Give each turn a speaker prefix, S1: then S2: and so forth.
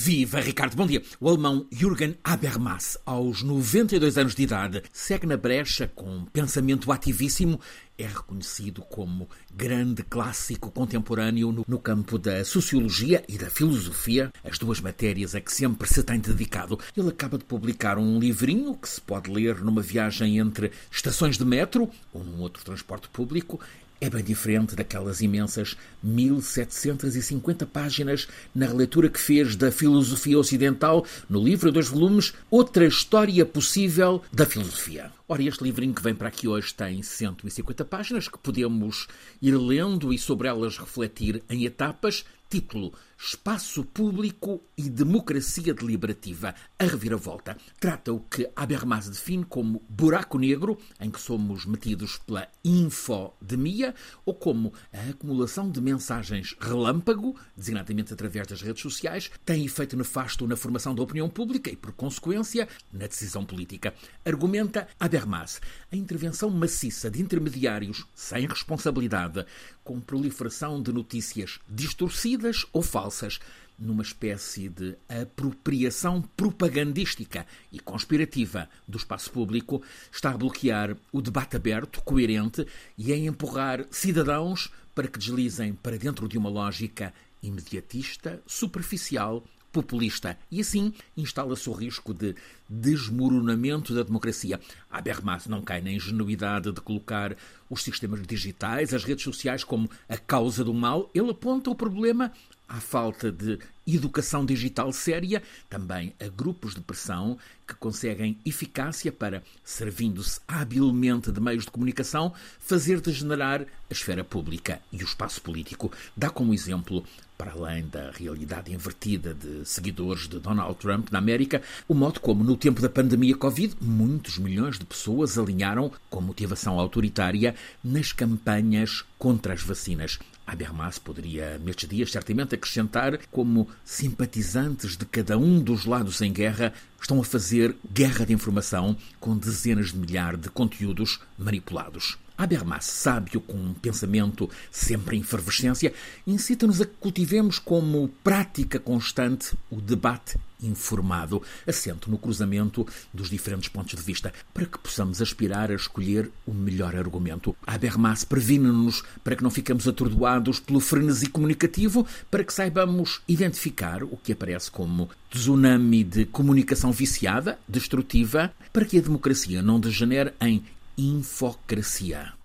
S1: Viva Ricardo, bom dia. O alemão Jürgen Habermas, aos 92 anos de idade, segue na brecha com um pensamento ativíssimo. É reconhecido como grande clássico contemporâneo no, no, campo da sociologia e da filosofia, as duas matérias a que sempre se tem dedicado. Ele acaba de publicar um livrinho que se pode ler numa viagem entre estações de metro ou num outro transporte público é bem diferente daquelas imensas 1750 páginas na releitura que fez da filosofia ocidental no livro dos volumes Outra História Possível da Filosofia. Ora, este livrinho que vem para aqui hoje tem 150 páginas que podemos ir lendo e sobre elas refletir em etapas. Título: Espaço Público e Democracia Deliberativa. A reviravolta. Trata o que Habermas define como buraco negro, em que somos metidos pela infodemia, ou como a acumulação de mensagens relâmpago, designadamente através das redes sociais, tem efeito nefasto na formação da opinião pública e, por consequência, na decisão política. Argumenta Habermas Habermas, a intervenção maciça de intermediários sem responsabilidade, com proliferação de notícias distorcidas ou falsas, numa espécie de apropriação propagandística e conspirativa do espaço público, está a bloquear o debate aberto, coerente e a empurrar cidadãos para que deslizem para dentro de uma lógica imediatista, superficial populista e assim instala-se o risco de desmoronamento da democracia. Habermas não cai na ingenuidade de colocar os sistemas digitais, as redes sociais como a causa do mal. Ele aponta o problema à falta de educação digital séria, também a grupos de pressão que conseguem eficácia para, servindo-se habilmente de meios de comunicação, fazer degenerar a esfera pública e o espaço político. Dá como exemplo para além da realidade invertida de seguidores de Donald Trump na América, o modo como, no tempo da pandemia Covid, muitos milhões de pessoas alinharam com motivação autoritária nas campanhas contra as vacinas. Habermas poderia, nestes dias, certamente acrescentar como simpatizantes de cada um dos lados em guerra estão a fazer guerra de informação com dezenas de milhares de conteúdos manipulados. Habermas, sábio com um pensamento sempre em efervescência, incita-nos a que cultivemos como prática constante o debate informado, assento no cruzamento dos diferentes pontos de vista, para que possamos aspirar a escolher o melhor argumento. Habermas previne-nos para que não fiquemos atordoados pelo frenesi comunicativo, para que saibamos identificar o que aparece como tsunami de viciada, destrutiva, para que a democracia não degenere em infocracia.